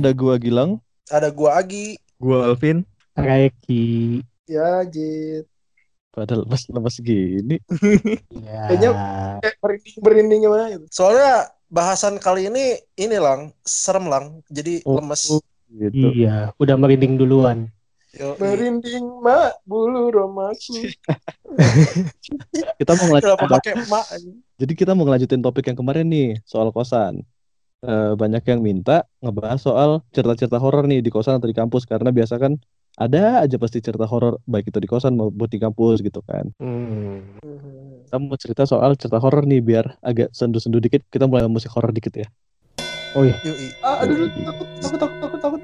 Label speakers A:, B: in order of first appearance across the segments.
A: ada gua Gilang.
B: Ada gua Agi.
C: Gua Alvin.
D: Reki.
E: Ya, Jit.
A: Padahal lemas-lemas gini.
D: Ya.
E: Kayaknya kayak merinding merinding gimana gitu.
B: Soalnya bahasan kali ini ini lang serem lang. Jadi
A: Oh,
B: lemes.
A: Gitu.
D: Iya, udah merinding duluan.
B: Yo,
E: Merinding mak bulu romaku.
A: Kita mau ngelanjutin,
B: pakai mak?
A: jadi kita mau ngelanjutin topik yang kemarin nih soal kosan. Eh, banyak yang minta ngebahas soal cerita-cerita horor nih di kosan atau di kampus karena biasa kan ada aja pasti cerita horor baik itu di kosan maupun di kampus gitu kan.
D: Hmm.
A: Kita mau cerita soal cerita horor nih biar agak sendu-sendu dikit. Kita mulai musik horor dikit ya.
D: Oh iya.
E: Ah, aduh, aduh, takut, takut, takut, takut, takut.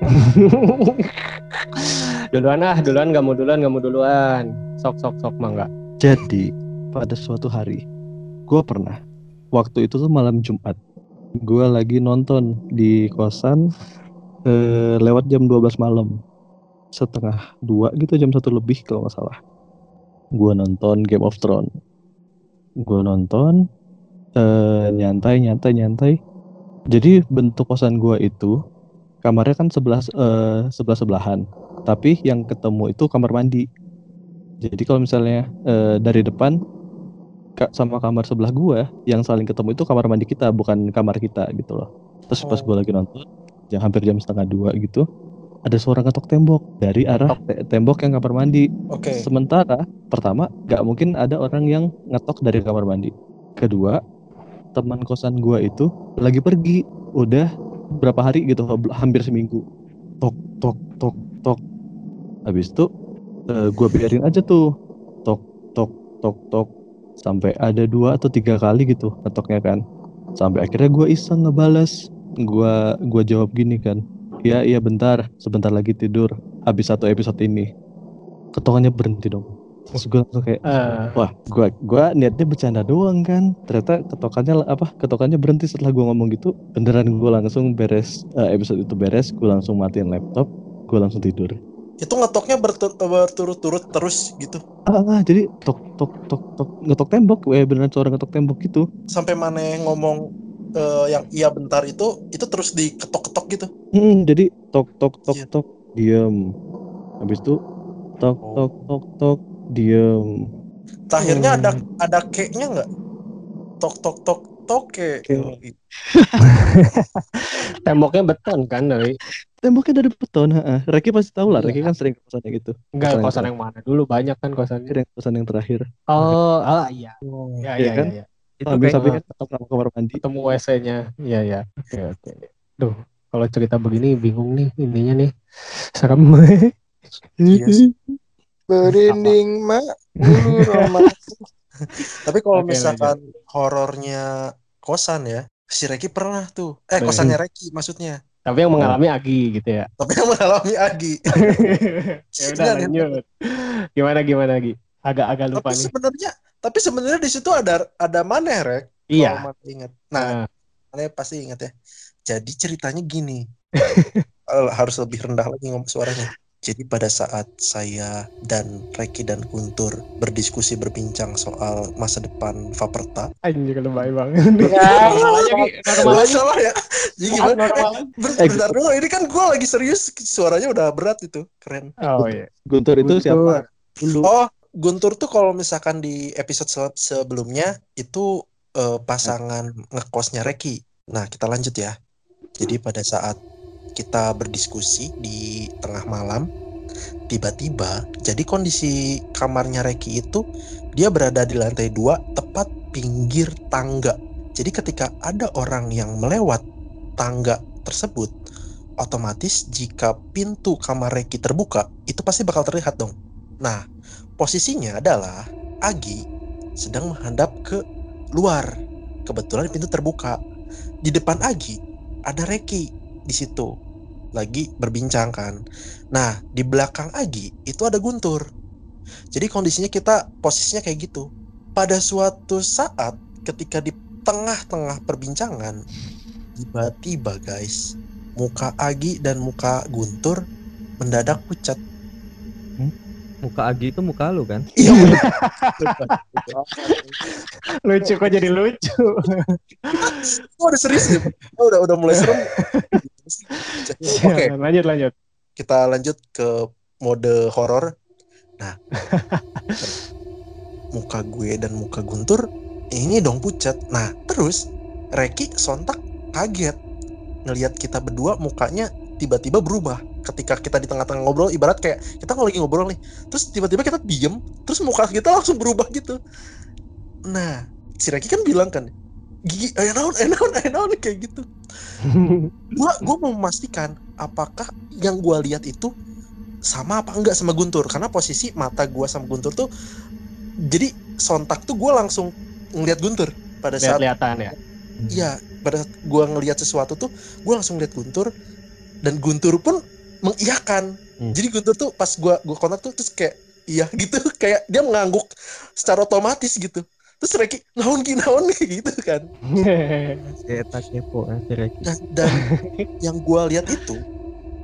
D: duluan ah, duluan nggak mau duluan, nggak mau duluan. Sok sok sok mangga.
A: Jadi pada suatu hari gue pernah waktu itu tuh malam Jumat gue lagi nonton di kosan eh, lewat jam 12 malam. Setengah dua gitu jam satu lebih kalau nggak salah. Gue nonton Game of Thrones. Gue nonton eh, nyantai nyantai nyantai. Jadi bentuk kosan gue itu kamarnya kan sebelah eh, sebelah sebelahan. Tapi yang ketemu itu kamar mandi. Jadi kalau misalnya eh, dari depan sama kamar sebelah gua yang saling ketemu itu kamar mandi kita bukan kamar kita gitu loh. Terus pas
B: Oh.
A: gua lagi nonton jam hampir jam setengah dua gitu ada suara ngetok tembok dari arah te- tembok yang kamar mandi.
B: Oke.
A: Sementara pertama nggak mungkin ada orang yang ngetok dari kamar mandi. Kedua teman kosan gua itu lagi pergi udah berapa hari gitu hampir seminggu. Tok tok tok tok. Habis itu eh, gua biarin aja tuh tok tok tok tok sampai ada dua atau tiga kali gitu ngetoknya kan. Sampai akhirnya gua iseng ngebales. Gua gua jawab gini kan. Iya iya bentar, sebentar lagi tidur. Habis satu episode ini. Ketokannya berhenti dong. Terus gue langsung kayak
D: Eh,
A: Wah, gua gua niatnya bercanda doang kan. Ternyata ketokannya apa? Ketokannya berhenti setelah gua ngomong gitu. Beneran gua langsung beres eh, episode itu beres, gua langsung matiin laptop, gua langsung tidur.
B: Itu ngetoknya bertur- berturut-turut terus gitu.
A: Ah, ah, jadi tok tok tok tok ngetok tembok, eh beneran suara ngetok tembok gitu.
B: Sampai mana yang ngomong eh, yang iya bentar itu itu terus diketok-ketok gitu.
A: Hmm, jadi tok tok tok
B: Iya.
A: tok diem. Habis itu tok
B: Oh.
A: tok tok tok diem.
B: Terakhirnya ada
D: Hmm.
B: ada keknya nggak? Tok tok tok toke.
D: Temboknya beton kan dari
A: Temboknya dari beton, heeh. Reki pasti tahu lah,
D: Iya.
A: Reki kan sering ke kosan yang gitu.
D: enggak
A: Kosan yang
D: kosan yang mana dulu banyak kan kosannya.
A: Yang kosan yang terakhir.
D: Oh, ah iya.
A: Iya
D: Ya, ya,
A: kan?
D: ya, ya.
C: Itu kayak
A: sambil
D: Ah,
A: ketemu sama kamar mandi.
D: ketemu WC-nya. Iya, ya. Oke, oke. Duh, kalau cerita begini bingung nih ininya nih. Serem.
B: Iya sih.
E: Merinding mak romaku.
B: Tapi kalau
D: Oke,
B: misalkan horornya kosan ya, si Reki pernah tuh. Eh, kosannya Reki maksudnya.
D: Tapi yang mengalami Agi gitu ya.
B: Tapi yang mengalami Agi.
D: ya udah lanjut. Gimana gimana Gi? Agak-agak lupa
B: tapi
D: nih.
B: sebenarnya tapi sebenarnya di situ ada ada maneh rek
D: Iya.
B: kalau ingat nah
D: Nah,
B: maneh pasti ingat ya jadi ceritanya gini harus lebih rendah lagi ngomong suaranya jadi pada saat saya dan Reki dan Guntur berdiskusi berbincang soal masa depan Vaperta
D: anjir lebay banget.
E: Ya.
D: Aja.
B: salah ya jadi gimana
A: Eh,
B: bentar dulu ini kan gue lagi serius suaranya udah berat itu keren
D: Oh iya.
A: Guntur itu
D: Guntur.
A: siapa? Dulu.
B: Oh, Guntur tuh kalau misalkan di episode se- sebelumnya itu eh, pasangan ngekosnya Reki. Nah, kita lanjut ya. Jadi pada saat kita berdiskusi di tengah malam, tiba-tiba jadi kondisi kamarnya Reki itu dia berada di lantai dua tepat pinggir tangga. Jadi ketika ada orang yang melewat tangga tersebut, otomatis jika pintu kamar Reki terbuka, itu pasti bakal terlihat dong. Nah, posisinya adalah Agi sedang menghadap ke luar. Kebetulan pintu terbuka. Di depan Agi ada Reki di situ lagi berbincang kan. Nah, di belakang Agi itu ada Guntur. Jadi kondisinya kita posisinya kayak gitu. Pada suatu saat ketika di tengah-tengah perbincangan tiba-tiba guys muka Agi dan muka Guntur mendadak pucat.
C: muka Agi itu muka lu kan?
B: Iya.
D: Lucu kok jadi lucu.
B: Oh, udah serius ya? Oh, udah udah mulai serem. Oke,
D: lanjut lanjut.
B: kita lanjut ke mode horor. Nah, muka gue dan muka Guntur ini dong pucat. Nah, terus Reki sontak kaget ngelihat kita berdua mukanya tiba-tiba berubah ketika kita di tengah-tengah ngobrol ibarat kayak kita kalau lagi ngobrol nih terus tiba-tiba kita diem terus muka kita langsung berubah gitu nah si Reki kan bilang kan gigi naon ayo naon ayo naon kayak gitu gua gua mau memastikan apakah yang gua lihat itu sama apa enggak sama Guntur karena posisi mata gua sama Guntur tuh jadi sontak tuh gua langsung ngelihat Guntur pada saat
D: Lihat-lihatan ya.
B: Iya, pada saat gua ngelihat sesuatu tuh, gua langsung lihat Guntur dan Guntur pun mengiyakan.
A: Hmm.
B: Jadi Guntur tuh pas gua gua kontak tuh terus kayak iya gitu, kayak dia mengangguk secara otomatis gitu. Terus Reki naon ki naon gitu kan.
C: Eta kepo si Reki.
B: Dan, dan yang gua lihat itu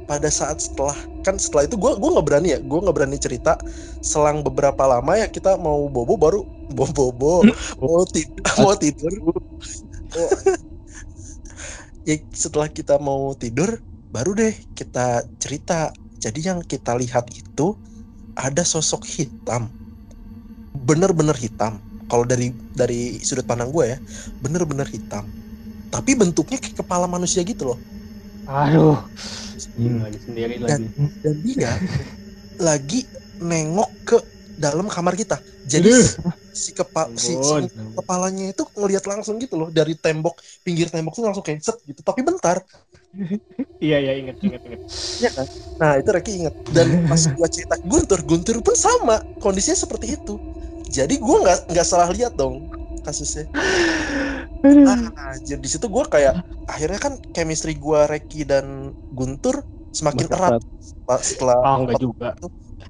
B: pada saat setelah kan setelah itu gua gua nggak berani ya, gua nggak berani cerita. Selang beberapa lama ya kita mau bobo baru bobo bobo mau tidur mau tidur. Ya setelah kita mau tidur baru deh kita cerita. Jadi yang kita lihat itu ada sosok hitam. Bener-bener hitam. Kalau dari dari sudut pandang gue ya, bener-bener hitam. Tapi bentuknya kayak kepala manusia gitu loh.
D: Aduh.
C: Hmm.
D: Lagi sendiri
B: Dan-
D: lagi.
B: dan dia lagi nengok ke dalam kamar kita. Jadi
D: Aduh.
B: si kepa si, si kepalanya itu ngelihat langsung gitu loh dari tembok pinggir tembok tuh langsung kayak set gitu. Tapi bentar.
D: Iya iya inget inget inget.
B: Nah itu Reki inget. Dan pas gua cerita Guntur, Guntur pun sama kondisinya seperti itu. Jadi gua nggak nggak salah lihat dong kasusnya. Ah, jadi di situ gua kayak akhirnya kan chemistry gua Reki dan Guntur semakin
A: Makin
B: erat setelah, setelah
D: Oh enggak juga.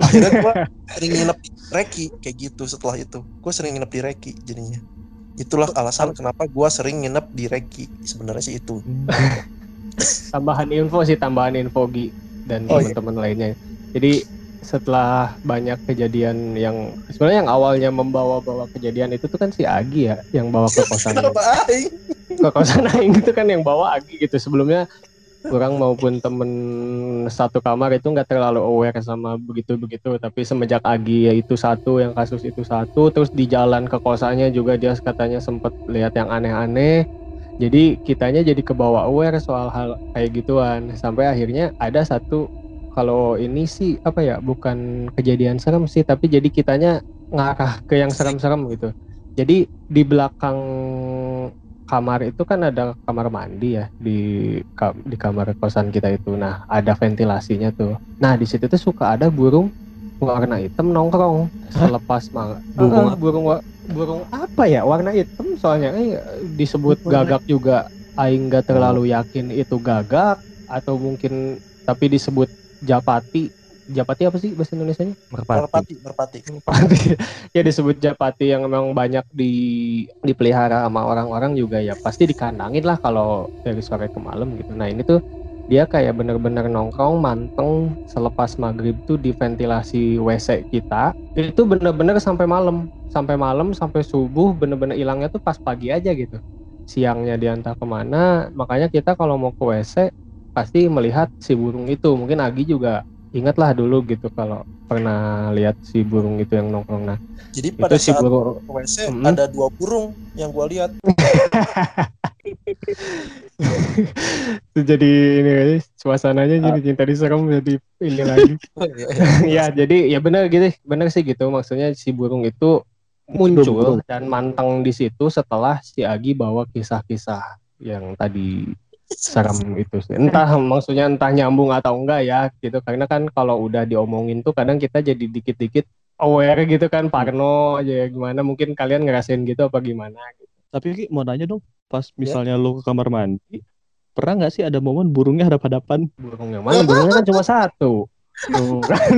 B: akhirnya gue sering nginep di Reki kayak gitu setelah itu. Gue sering nginep di Reki jadinya. Itulah alasan kenapa gue sering nginep di Reki. Sebenarnya sih itu.
D: Tambahan info sih tambahan info Gi dan
B: Oh, iya.
D: teman-teman lainnya. Jadi setelah banyak kejadian yang sebenarnya yang awalnya membawa-bawa kejadian itu tuh kan si Agi ya yang bawa ke kosan
B: kenapa aing?
D: Ke kosan Aing itu kan yang bawa Agi gitu. Sebelumnya kurang maupun temen satu kamar itu nggak terlalu aware sama begitu-begitu. Tapi semenjak Agi ya itu satu yang kasus itu satu terus di jalan ke kosannya juga dia katanya sempet lihat yang aneh-aneh. Jadi kitanya jadi kebawa aware soal hal kayak gituan. Sampai akhirnya ada satu kalau ini sih apa ya bukan kejadian serem sih tapi jadi kitanya ngarah ke yang serem-serem gitu. Jadi di belakang kamar itu kan ada kamar mandi ya di di kamar kosan kita itu. Nah, ada ventilasinya tuh. Nah, di situ tuh suka ada burung warna hitam nongkrong. Selepas ma- burung burung wa- burung apa ya warna hitam? Soalnya eh, disebut gagak juga. Aing nggak terlalu yakin itu gagak atau mungkin tapi disebut japati japati apa sih bahasa Indonesianya
C: Merpati.
B: merpati merpati
D: Japati. ya disebut Japati yang memang banyak di dipelihara sama orang-orang juga ya pasti dikandangin lah kalau dari sore ke malam gitu. Nah ini tuh dia kayak bener-bener nongkrong manteng selepas maghrib tuh di ventilasi WC kita itu bener-bener sampai malam sampai malam sampai subuh bener-bener hilangnya tuh pas pagi aja gitu siangnya dia entah ke mana makanya kita kalau mau ke WC pasti melihat si burung itu. Mungkin Agi juga ingatlah dulu gitu kalau pernah lihat si burung itu yang nongkrong. Nah
B: jadi
D: itu
B: pada
D: si
B: saat
D: burung
B: ke WC
D: Hmm.
B: ada dua burung yang gue lihat.
D: Itu jadi ini suasananya jadi cinta diserem jadi ini lagi. Ya jadi ya benar gitu benar sih gitu. Maksudnya si burung itu muncul
A: Burung.
D: dan manteng di situ setelah si Agi bawa kisah-kisah yang tadi serem itu sih. Entah maksudnya entah nyambung atau enggak ya gitu karena kan kalau udah diomongin tuh kadang kita jadi dikit-dikit aware gitu kan parno aja ya gimana mungkin kalian ngerasain gitu apa gimana gitu.
A: Tapi Ki, mau nanya dong, pas misalnya lu ke kamar mandi, pernah nggak sih ada momen burungnya hadap-hadapan?
D: Burung yang mana? Burungnya kan cuma satu. Tuh kan.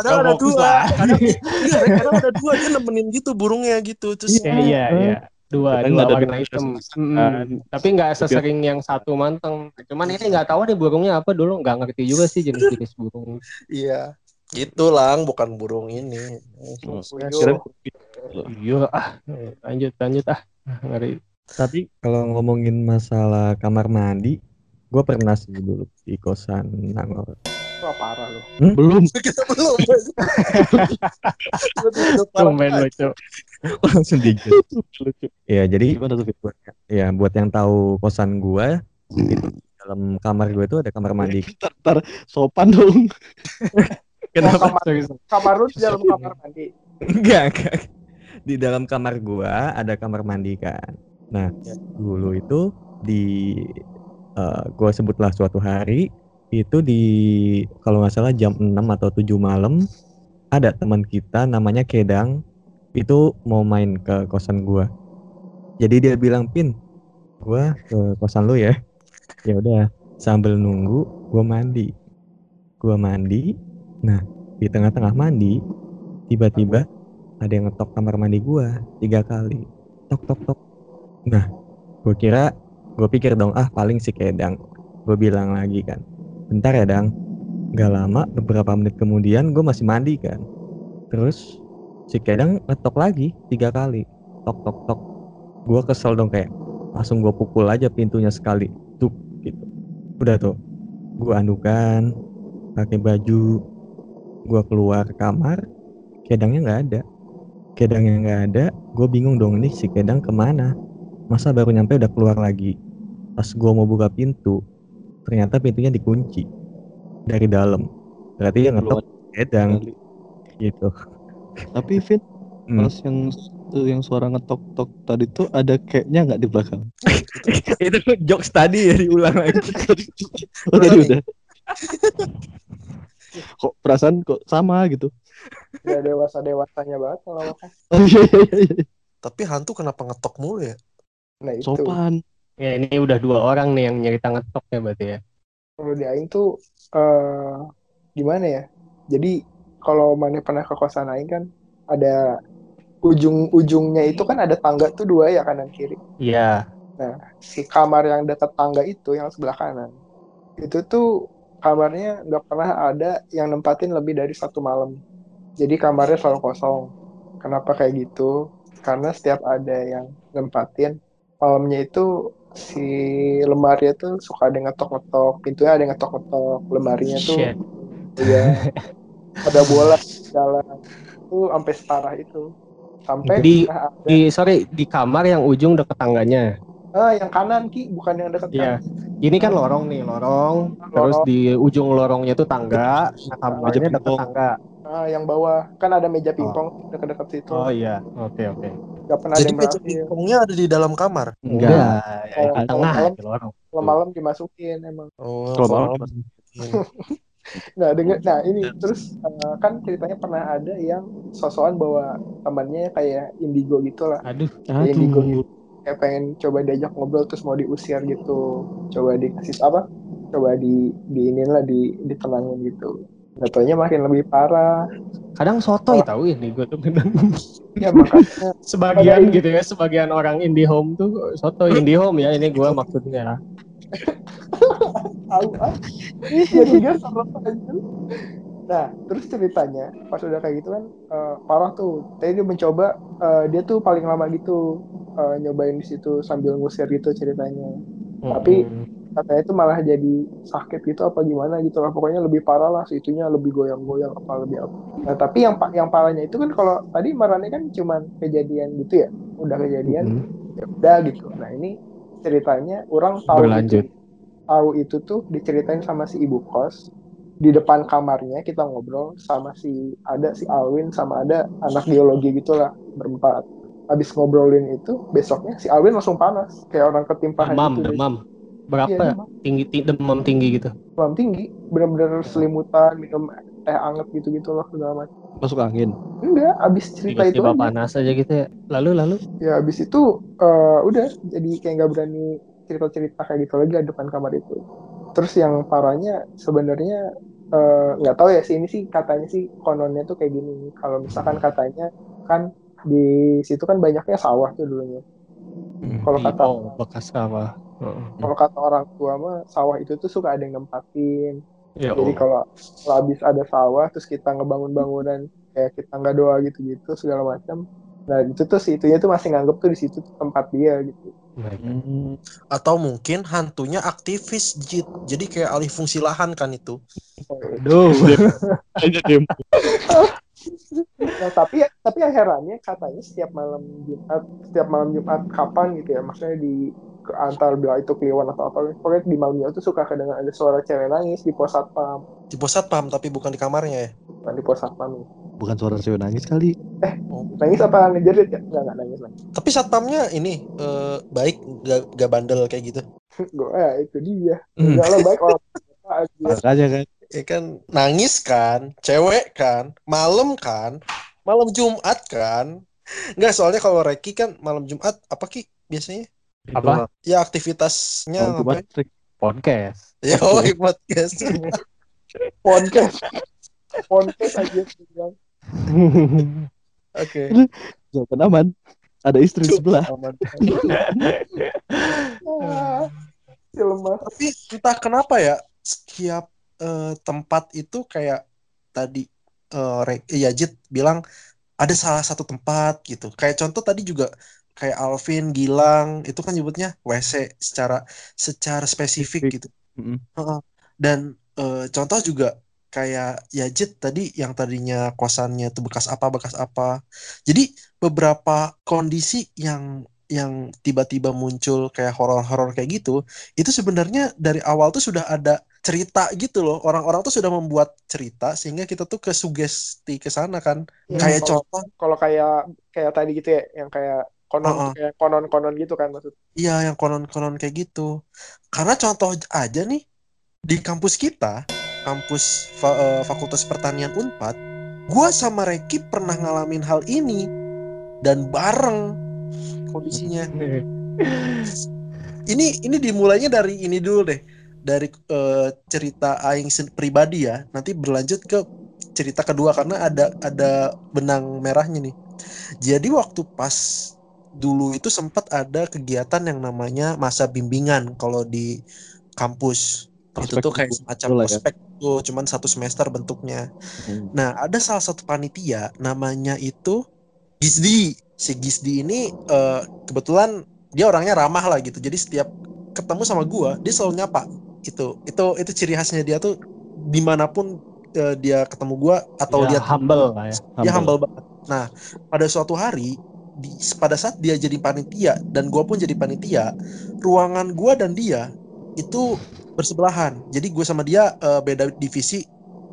B: kadang ada dua kadang, iya, kadang ada dua dia nemenin gitu burungnya gitu terus
D: Iya iya iya. Dua, dua
A: ada
D: warna hitam.
A: pasangan.
D: Mm, Tapi nggak sesering yang satu manteng. Cuman ini nggak tahu nih burungnya apa dulu nggak ngerti juga sih jenis-jenis burung.
B: iya gitu lang bukan burung ini
A: Oh,
D: Iya ah lanjut lanjut ah ngeri.
C: Tapi kalau ngomongin masalah kamar mandi, gue pernah sih dulu di kosan Nangor.
E: Wah parah lu.
A: Belum.
B: Kita belum.
D: Tumben lucu.
C: Langsung dikit.
A: Lucu.
C: Ya jadi
A: Gimana tuh, Fit?
C: buat, ya buat yang tahu kosan gua itu dalam kamar gue itu ada kamar mandi.
A: Ntar, ntar sopan dong.
C: Kenapa?
E: kamar, kamar lu di dalam kamar mandi.
C: Enggak, enggak. Di dalam kamar gua ada kamar mandi kan. Nah, dulu itu di eh, gua sebutlah suatu hari itu di kalau nggak salah jam 6 atau 7 malam ada teman kita namanya Kedang itu mau main ke kosan gua. Jadi dia bilang, "Pin, gua ke kosan lu ya." Ya udah, sambil nunggu gua mandi. Gua mandi. Nah, di tengah-tengah mandi tiba-tiba ada yang ngetok kamar mandi gua tiga kali tok tok tok nah gua kira gua pikir dong ah paling si kedang gua bilang lagi kan bentar ya dang. Nggak lama beberapa menit kemudian gua masih mandi kan. Terus si kedang ngetok lagi tiga kali. Tok tok tok. Gua kesel dong kayak langsung gua pukul aja pintunya sekali. Tuh gitu. Udah tuh gua andukan pakai baju gua keluar kamar kedangnya nggak ada. Kedangnya nggak ada gue bingung dong nih si kedang ke mana? Masa baru nyampe udah keluar lagi? Pas gue mau buka pintu ternyata pintunya dikunci dari dalam berarti yang ngetok kedang gitu
A: Tapi Fit,
C: Hmm.
A: pas yang tuh yang suara ngetok tok tadi tuh ada kayaknya nggak di belakang?
C: itu jokes tadi ya diulang lagi
A: Oh tadi udah. kok perasaan kok sama gitu?
E: Ya dewasa dewasanya banget kalau makan.
A: Oh iya iya iya. iya.
B: Tapi hantu kenapa ngetok mulu ya?
E: Nah itu.
A: Sopan.
D: Ya ini udah dua orang nih yang nyerita ngetok ya berarti ya.
E: Kalau di Aing tuh eh gimana ya? Jadi kalau mana pernah ke kosan Aing kan ada ujung-ujungnya itu kan ada tangga tuh dua ya kanan kiri.
D: Iya.
E: Si kamar yang dekat tangga itu yang sebelah kanan itu tuh kamarnya nggak pernah ada yang nempatin lebih dari satu malam. Jadi kamarnya selalu kosong. Kenapa kayak gitu? Karena setiap ada yang nempatin malamnya itu si lemari itu suka ada ngetok-ngetok, pintunya ada ngetok-ngetok, lemarinya tuh
D: Shit.
E: Iya. Ada bola jalan. Itu sampai separah itu. Sampai
D: Di- Di sorry di kamar yang ujung deket tangganya.
E: ah, yang kanan Ki, bukan yang dekat
D: Iya.
E: kanan.
D: Ini kan lorong nih, lorong. Terus
E: Lorong.
D: di ujung lorongnya itu tangga. Nah, kamarnya deket tangga.
E: Ah, yang bawah kan ada meja pingpong dekat-dekat situ.
D: Oh iya, oke oke.
E: Gak pernah ada
B: Jadi
E: yang
B: meja pingpongnya ada di dalam kamar.
D: Enggak, ya,
E: Kalau-
D: di tengah
E: kalau
D: di lorong.
E: Malam-malam dimasukin emang.
B: Oh,
A: Kalau
B: kalau
A: malam.
B: malam.
E: Nah, denger, nah ini terus eh, kan ceritanya pernah ada yang sosokan bawa temannya kayak indigo gitu lah.
D: Aduh,
E: Kayak indigo
A: Aduh.
E: gitu. Kayak pengen coba diajak ngobrol terus mau diusir gitu. Coba dikasih apa? Coba di di lah di ditenangin gitu. Gak taunya makin lebih parah.
D: kadang sotoy tahu ini gue tuh kadang
E: Ya makanya
D: sebagian gitu ya, sebagian orang indie home tuh sotoy indie home ya ini gue maksudnya.
E: tahu ah. Serem aja. Nah, terus ceritanya pas udah kayak gitu kan eh, parah tuh. Tadi dia mencoba eh, dia tuh paling lama gitu eh, nyobain di situ sambil ngusir gitu ceritanya. Tapi-
D: Mm-mm.
E: Katanya itu malah jadi sakit gitu apa gimana gitu lah. Pokoknya lebih parah lah situnya lebih goyang-goyang apa lebih apa. Nah, tapi yang yang parahnya itu kan kalau tadi marahnya kan cuman kejadian gitu ya. Udah kejadian
D: Mm.
E: ya udah gitu. Nah, ini ceritanya orang tahu
D: Berlanjut.
E: itu tahu itu tuh diceritain sama si ibu kos di depan kamarnya kita ngobrol sama si ada si Alwin sama ada anak biologi gitulah berempat habis ngobrolin itu besoknya si Alwin langsung panas kayak orang ketimpahan
D: demam,
E: gitu
D: demam.
E: Iya,
D: Berapa?
E: demam.
D: tinggi, ti- demam tinggi gitu.
E: demam tinggi bener-bener selimutan minum teh anget gitu-gitu loh segala macam
A: Masuk angin.
E: enggak abis cerita itu
D: Tiba-tiba
E: aja
D: panas aja gitu ya. Lalu lalu
E: ya abis itu eh, udah jadi kayak nggak berani cerita-cerita kayak gitu lagi di depan kamar itu terus yang parahnya sebenarnya eh, nggak tahu ya sih ini sih katanya sih kononnya tuh kayak gini kalau misalkan katanya kan di situ kan banyaknya sawah tuh dulunya kalau
D: Di-
E: kata
D: oh, bekas apa? Heeh.
E: kalau kata orang tua mah sawah itu tuh suka ada yang nempatin
D: Ya,
E: Jadi
D: oh.
E: kalau habis ada sawah terus kita ngebangun bangunan kayak kita nggak doa gitu-gitu segala macam. Nah itu tuh si itunya tuh masih nganggep tuh di situ tempat dia gitu.
A: Hmm,
B: Atau mungkin hantunya aktivis jit. Jadi kayak alih fungsi lahan kan itu.
D: Aduh.
E: Nah, tapi tapi yang herannya katanya setiap malam Jumat, setiap malam Jumat kapan gitu ya, maksudnya di antar bilang itu kliwon atau apa, pokoknya di malam tuh suka kedengar ada suara cewek nangis di pos satpam,
B: Di pos satpam tapi bukan di kamarnya ya.
E: bukan di pos satpam.
A: bukan suara cewek nangis kali.
E: Nangis apa ngejerit ya? Enggak, enggak nangis nangis.
B: Tapi satpamnya ini eh, baik gak, gak bandel kayak gitu.
E: Gue ya itu dia.
C: Hmm.
E: Enggak lah baik orang aja.
A: Makanya kan.
B: Ya kan nangis kan, cewek kan, malam kan, malam Jumat kan. Enggak soalnya kalau Reki kan malam Jumat apa ki biasanya?
D: Apa?
B: Ya aktivitasnya?
A: Rick.
D: Podcast.
B: Ya oh podcast.
E: Podcast. Podcast aja bilang.
B: Oke.
A: Jawaban aman. Ada istri sebelah.
B: Aman.
E: Ah, lemah.
B: Tapi entah kenapa ya setiap eh, tempat itu kayak tadi eh, Re- ya Jit bilang ada salah satu tempat gitu. Kayak contoh tadi juga kayak Alvin Gilang itu kan nyebutnya WC secara secara spesifik gitu.
A: Mm-mm.
B: Heeh. Dan eh, contoh juga kayak Yajit tadi yang tadinya kosannya itu bekas apa bekas apa. Jadi beberapa kondisi yang yang tiba-tiba muncul kayak horor-horor kayak gitu, itu sebenarnya dari awal tuh sudah ada cerita gitu loh. Orang-orang tuh sudah membuat cerita sehingga kita tuh kesugesti ke sana kan.
E: Ya,
B: Kayak
E: kalau-
B: contoh
E: Kalau kayak kayak tadi gitu ya, yang kayak konon
B: Heeh.
E: kayak konon-konon gitu kan maksud.
B: Iya, yang konon-konon kayak gitu. Karena contoh aja nih di kampus kita, kampus fa- eh, Fakultas Pertanian Unpad, gua sama Reki pernah ngalamin hal ini dan bareng kondisinya. Ini ini dimulainya dari ini dulu deh, dari eh, cerita aing pribadi ya. Nanti berlanjut ke cerita kedua karena ada ada benang merahnya nih. Jadi waktu pas dulu itu sempat ada kegiatan yang namanya masa bimbingan kalau di kampus. itu
A: Prospek
B: tuh kayak semacam
A: ya.
B: prospek tuh, cuman satu semester bentuknya.
A: Hmm.
B: Nah, ada salah satu panitia namanya itu Gisdi. Si Gisdi ini eh, kebetulan dia orangnya ramah lah gitu. Jadi setiap ketemu sama gua, dia selalu nyapa. Itu itu itu ciri khasnya dia tuh di mana pun eh, dia ketemu gua atau
D: Ya,
B: dia
D: humble lah ya.
B: dia humble banget. Nah, pada suatu hari di, pada saat dia jadi panitia dan gua pun jadi panitia, ruangan gua dan dia itu bersebelahan. Jadi gue sama dia eh, beda divisi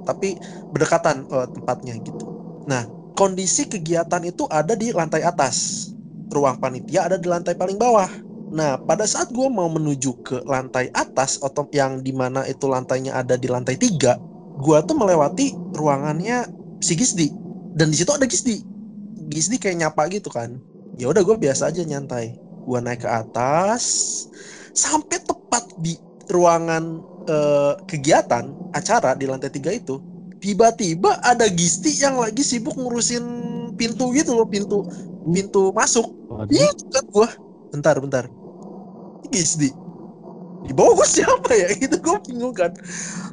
B: tapi berdekatan eh, tempatnya gitu. Nah, kondisi kegiatan itu ada di lantai atas. Ruang panitia ada di lantai paling bawah. Nah, pada saat gue mau menuju ke lantai atas, atau yang di mana itu lantainya ada di lantai tiga, gue tuh melewati ruangannya si Gisdi. Dan di situ ada Gisdi. Gisdi kayak nyapa gitu kan. Ya udah gue biasa aja nyantai. Gue naik ke atas, sampai tepat di ruangan eh, kegiatan acara di lantai tiga itu tiba-tiba ada Gisti yang lagi sibuk ngurusin pintu gitu loh pintu pintu masuk. Iya kan gua. Bentar bentar. Gisti. Di bawah gua siapa ya? Gitu gua bingung kan.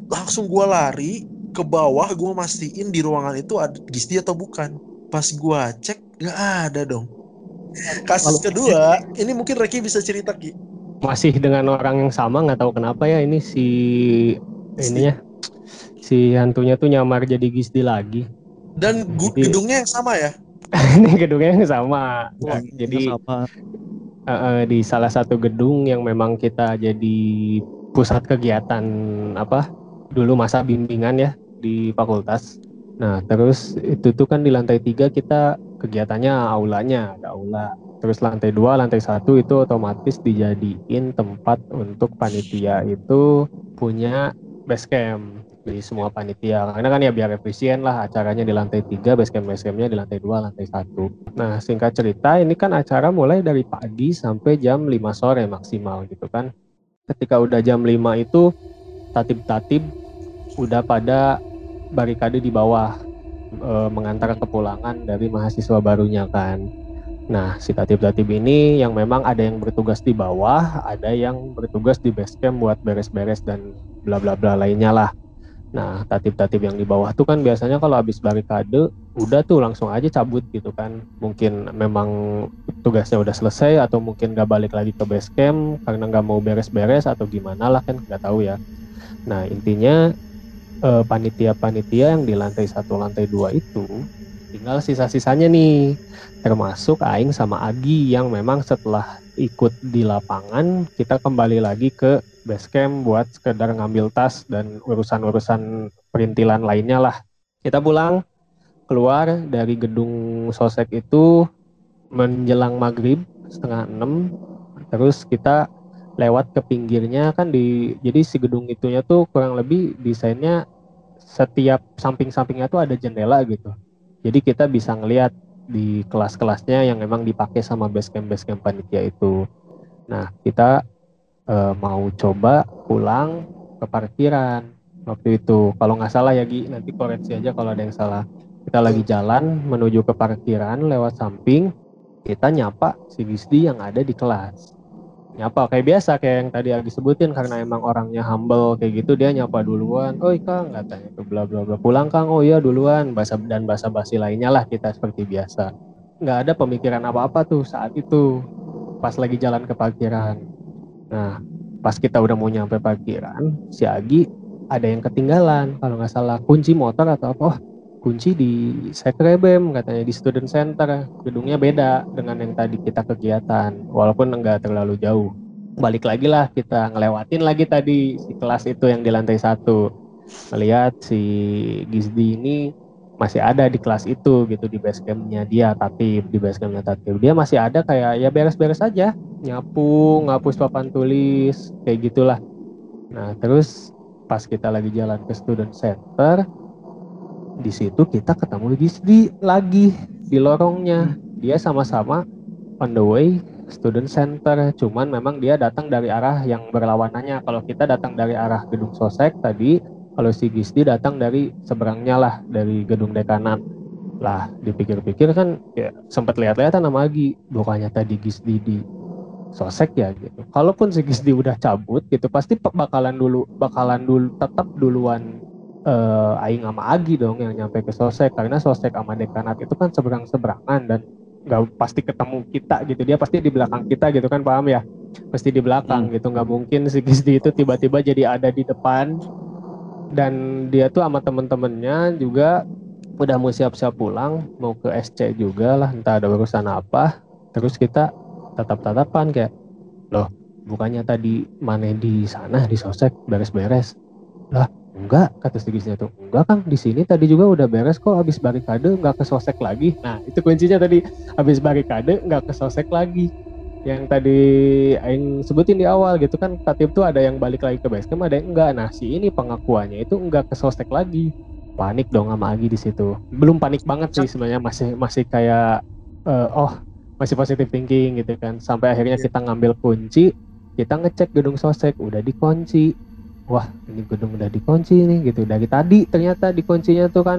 B: Langsung gua lari ke bawah gua mastiin di ruangan itu ada Gisti atau bukan pas gua cek nggak ada dong kasus kedua ini mungkin Reki bisa cerita Ki
D: Masih dengan orang yang sama nggak tahu kenapa ya ini si ininya si hantunya tuh nyamar jadi Gisdi lagi.
B: dan
D: Jadi-
B: gedungnya yang sama ya
D: ini gedungnya yang sama.
A: Wah,
D: Nah, jadi
A: sama.
D: eh, di salah satu gedung yang memang kita jadi pusat kegiatan apa dulu masa bimbingan ya di fakultas. Nah terus itu tuh kan di lantai tiga kita kegiatannya aulanya ada aula. Terus lantai dua, lantai satu itu otomatis dijadiin tempat untuk panitia itu punya base camp di semua panitia karena kan ya biar efisien lah acaranya di lantai tiga base camp base campnya di lantai dua lantai satu Nah, singkat cerita, ini kan acara mulai dari pagi sampai jam 5 sore maksimal gitu kan. Ketika udah jam 5 itu, tatib-tatib udah pada barikade di bawah e, mengantar kepulangan dari mahasiswa barunya kan. Nah, si tatib-tatib ini yang memang ada yang bertugas di bawah, ada yang bertugas di base camp buat beres-beres dan bla bla bla lainnya lah. Nah, tatip-tatip yang di bawah tuh kan biasanya kalau habis barikade udah tuh langsung aja cabut gitu kan. Mungkin memang tugasnya udah selesai atau mungkin gak balik lagi ke base camp karena nggak mau beres-beres atau gimana lah kan nggak tahu ya. Nah, intinya eh, panitia-panitia yang di lantai satu lantai dua itu tinggal sisa-sisanya nih termasuk Aing sama Agi yang memang setelah ikut di lapangan kita kembali lagi ke base camp buat sekedar ngambil tas dan urusan-urusan perintilan lainnya lah. Kita pulang keluar dari gedung sosek itu menjelang maghrib setengah enam terus kita lewat ke pinggirnya kan di jadi si gedung itunya tuh kurang lebih desainnya setiap samping-sampingnya tuh ada jendela gitu. Jadi kita bisa ngelihat di kelas-kelasnya yang memang dipakai sama basecamp basecamp panitia itu. Nah kita eh, mau coba pulang ke parkiran waktu itu. Kalau nggak salah ya Gi nanti koreksi aja kalau ada yang salah. Kita lagi jalan menuju ke parkiran lewat samping kita nyapa si Gisdi yang ada di kelas nyapa kayak biasa kayak yang tadi Agi sebutin karena emang orangnya humble kayak gitu dia nyapa duluan oh Kang katanya ke bla bla bla. Pulang Kang. Oh iya duluan. Bahasa dan bahasa basi lainnya lah kita seperti biasa. Nggak ada pemikiran apa apa tuh saat itu pas lagi jalan ke parkiran. Nah pas kita udah mau nyampe parkiran si Agi ada yang ketinggalan kalau nggak salah. Kunci motor atau apa? Oh kunci di Sekrebem katanya di student center. Gedungnya beda dengan yang tadi kita kegiatan walaupun enggak terlalu jauh. Balik lagi lah kita ngelewatin lagi tadi si kelas itu yang di lantai satu. Melihat si Gizdi ini masih ada di kelas itu gitu di basecampnya dia tatip di basecampnya tatip. Dia masih ada kayak ya beres-beres aja. Nyapu ngapus papan tulis kayak gitulah. Nah terus pas kita lagi jalan ke student center di situ kita ketemu Gisdi lagi di lorongnya. Dia sama-sama on the way student center. Cuman memang dia datang dari arah yang berlawanannya. Kalau kita datang dari arah gedung sosek tadi kalau si Gisdi datang dari seberangnya lah dari gedung dekanan. Lah dipikir-pikir kan ya sempat lihat-lihatan sama Agi. Bukannya tadi Gisdi di sosek ya gitu. Kalaupun si Gisdi udah cabut gitu pasti bakalan dulu bakalan dulu tetap duluan uh, Aing sama Agi dong yang nyampe ke Sosek. Karena Sosek sama Dekanat itu kan seberang seberangan dan nggak pasti ketemu kita gitu. Dia pasti di belakang kita gitu kan paham ya? Pasti di belakang hmm. gitu. Nggak mungkin si Gisdi itu tiba-tiba jadi ada di depan. Dan dia tuh sama temen-temennya juga udah mau siap-siap pulang mau ke SC juga lah. Entah ada urusan apa. Terus kita tatap-tatapan kayak loh bukannya tadi mana di sana di sosek? Beres-beres. Lah Enggak, kata segisnya tuh. Enggak kang, di sini tadi juga udah beres kok. Habis barikade nggak ke sosek lagi. Nah itu kuncinya tadi. Habis barikade nggak ke sosek lagi. Yang tadi Aing sebutin di awal gitu kan. Tatip tuh ada yang balik lagi ke basecamp, ada yang enggak. Nah si ini pengakuannya itu enggak ke sosek lagi. Panik dong sama Agi di situ. Belum panik banget sih sebenarnya masih masih kayak uh, oh masih positive thinking gitu kan. Sampai akhirnya iya. kita ngambil kunci, kita ngecek gedung sosek udah dikunci wah ini gedung udah dikunci nih gitu. Dari tadi ternyata dikuncinya tuh kan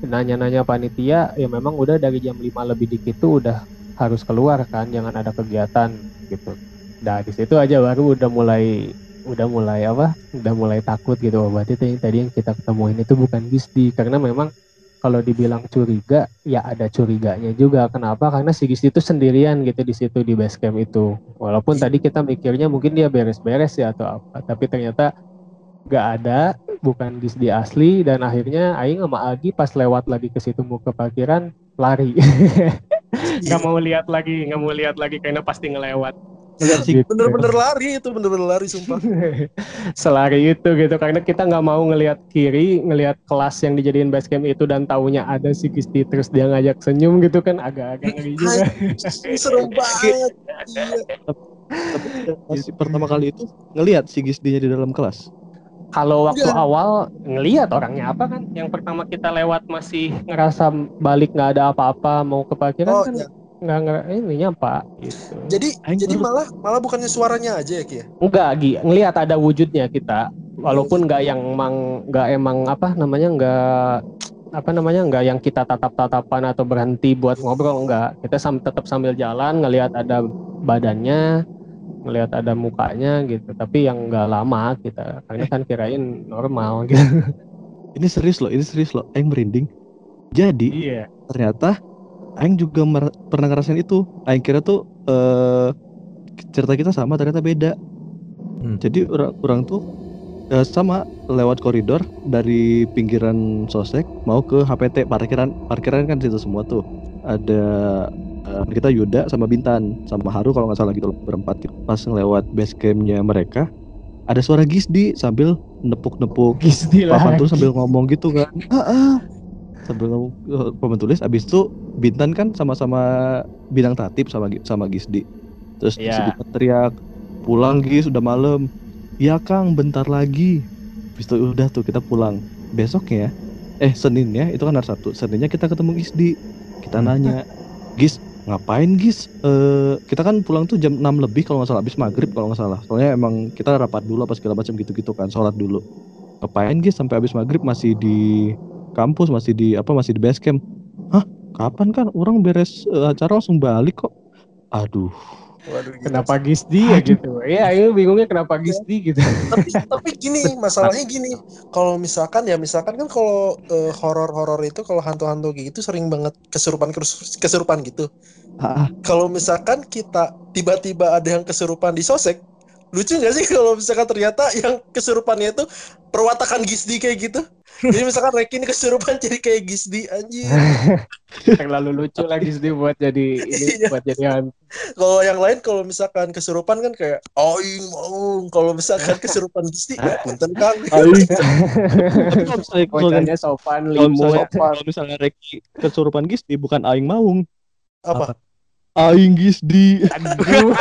D: nanya-nanya panitia ya memang udah dari jam 5 lebih dikit tuh udah harus keluar kan jangan ada kegiatan gitu. Nah di situ aja baru udah mulai udah mulai apa udah mulai takut gitu. Oh, berarti tadi yang kita ketemuin itu bukan Gisdi karena memang kalau dibilang curiga ya ada curiganya juga. Kenapa? Karena si Gisdi itu sendirian gitu di situ di base camp itu. Walaupun tadi kita mikirnya mungkin dia beres-beres ya atau apa. Tapi ternyata gak ada bukan Disney asli dan akhirnya Aing sama Agi pas lewat lagi ke situ mau ke parkiran lari. Nggak mau lihat lagi nggak mau lihat lagi karena pasti ngelewat.
B: Gitu. bener-bener lari itu bener-bener lari sumpah.
D: Selari itu gitu karena kita nggak mau ngelihat kiri ngelihat kelas yang dijadiin basecamp itu dan taunya ada si Gisti terus dia ngajak senyum gitu kan agak-agak ngeri juga.
B: serem banget iya.
A: tapi pertama kali itu ngelihat si Gisdinya di dalam kelas
D: kalau waktu ya. awal ngelihat orangnya apa kan? Yang pertama kita lewat masih ngerasa balik nggak ada apa-apa mau ke parkiran oh, kan ya. nggak nggak ini apa? Gitu.
B: Jadi Ayo, jadi malah malah bukannya suaranya aja ya Ki ya?
D: enggak Gi. Ngelihat ada wujudnya kita. Walaupun nggak yang emang nggak emang apa namanya nggak apa namanya nggak yang kita tatap-tatapan atau berhenti buat ngobrol enggak kita sam tetap sambil jalan ngelihat ada badannya ngelihat ada mukanya gitu tapi yang nggak lama kita karena kan kirain normal gitu
A: ini serius loh, ini serius loh. Aing merinding. Jadi
D: Iya.
A: ternyata Aing juga mer- pernah ngerasain itu. Aing kira tuh eh cerita kita sama, ternyata beda.
C: Hmm.
A: Jadi orang, orang tuh eh, sama lewat koridor dari pinggiran Sosek mau ke HPT parkiran parkiran kan situ semua tuh. Ada eh, kita Yuda sama Bintan sama Haru kalau nggak salah gitu loh berempat pas lewat base campnya mereka ada suara Gisdi sambil nepuk-nepuk
D: Gisdi
A: papan tulis sambil ngomong gitu kan. Ah, ah. sambil ngomong eh, papan tulis. Abis itu Bintan kan sama-sama bidang tatip sama sama Gisdi. Terus si
D: Iya.
A: Bintan teriak pulang Gis udah malam. Ya Kang bentar lagi. Abis itu udah tuh kita pulang. Besoknya eh Seninnya itu kan hari Sabtu. Seninnya kita ketemu Gisdi kita
C: Hmm.
A: nanya Gis ngapain Gis? Eh kita kan pulang tuh jam 6 lebih kalau nggak salah abis maghrib kalau nggak salah. Soalnya emang kita rapat dulu apa segala macam gitu-gitu kan sholat dulu. Ngapain Gis? Sampai abis maghrib masih di kampus masih di apa masih di base camp. Hah? Kapan kan orang beres eh, acara langsung balik kok. Aduh
B: Waduh, gitu.
D: Kenapa Gisdi ya gitu? Iya, ini bingungnya kenapa Gisdi gitu.
B: tapi tapi gini masalahnya gini kalau misalkan ya misalkan kan kalau eh, horor-horor itu kalau hantu-hantu gitu sering banget kesurupan kesurupan gitu kalau misalkan kita tiba-tiba ada yang kesurupan di sosek lucu nggak sih kalau misalkan ternyata yang kesurupannya itu perwatakan Gisdi kayak gitu jadi misalkan Reki ini kesurupan jadi kayak Gisdi anjir
D: Terlalu lucu lah Gisdi buat jadi ini
B: Iya.
D: buat jadi hantu.
B: kalau yang lain kalau misalkan kesurupan kan kayak aing mau kalau misalkan kesurupan Gisdi ya punten Kang
A: Aing. Tapi kalau
D: sopan limut.
A: kalau misalnya Reki kesurupan Gisdi bukan Aing Maung
B: apa
A: Aing Gisdi
D: Aduh.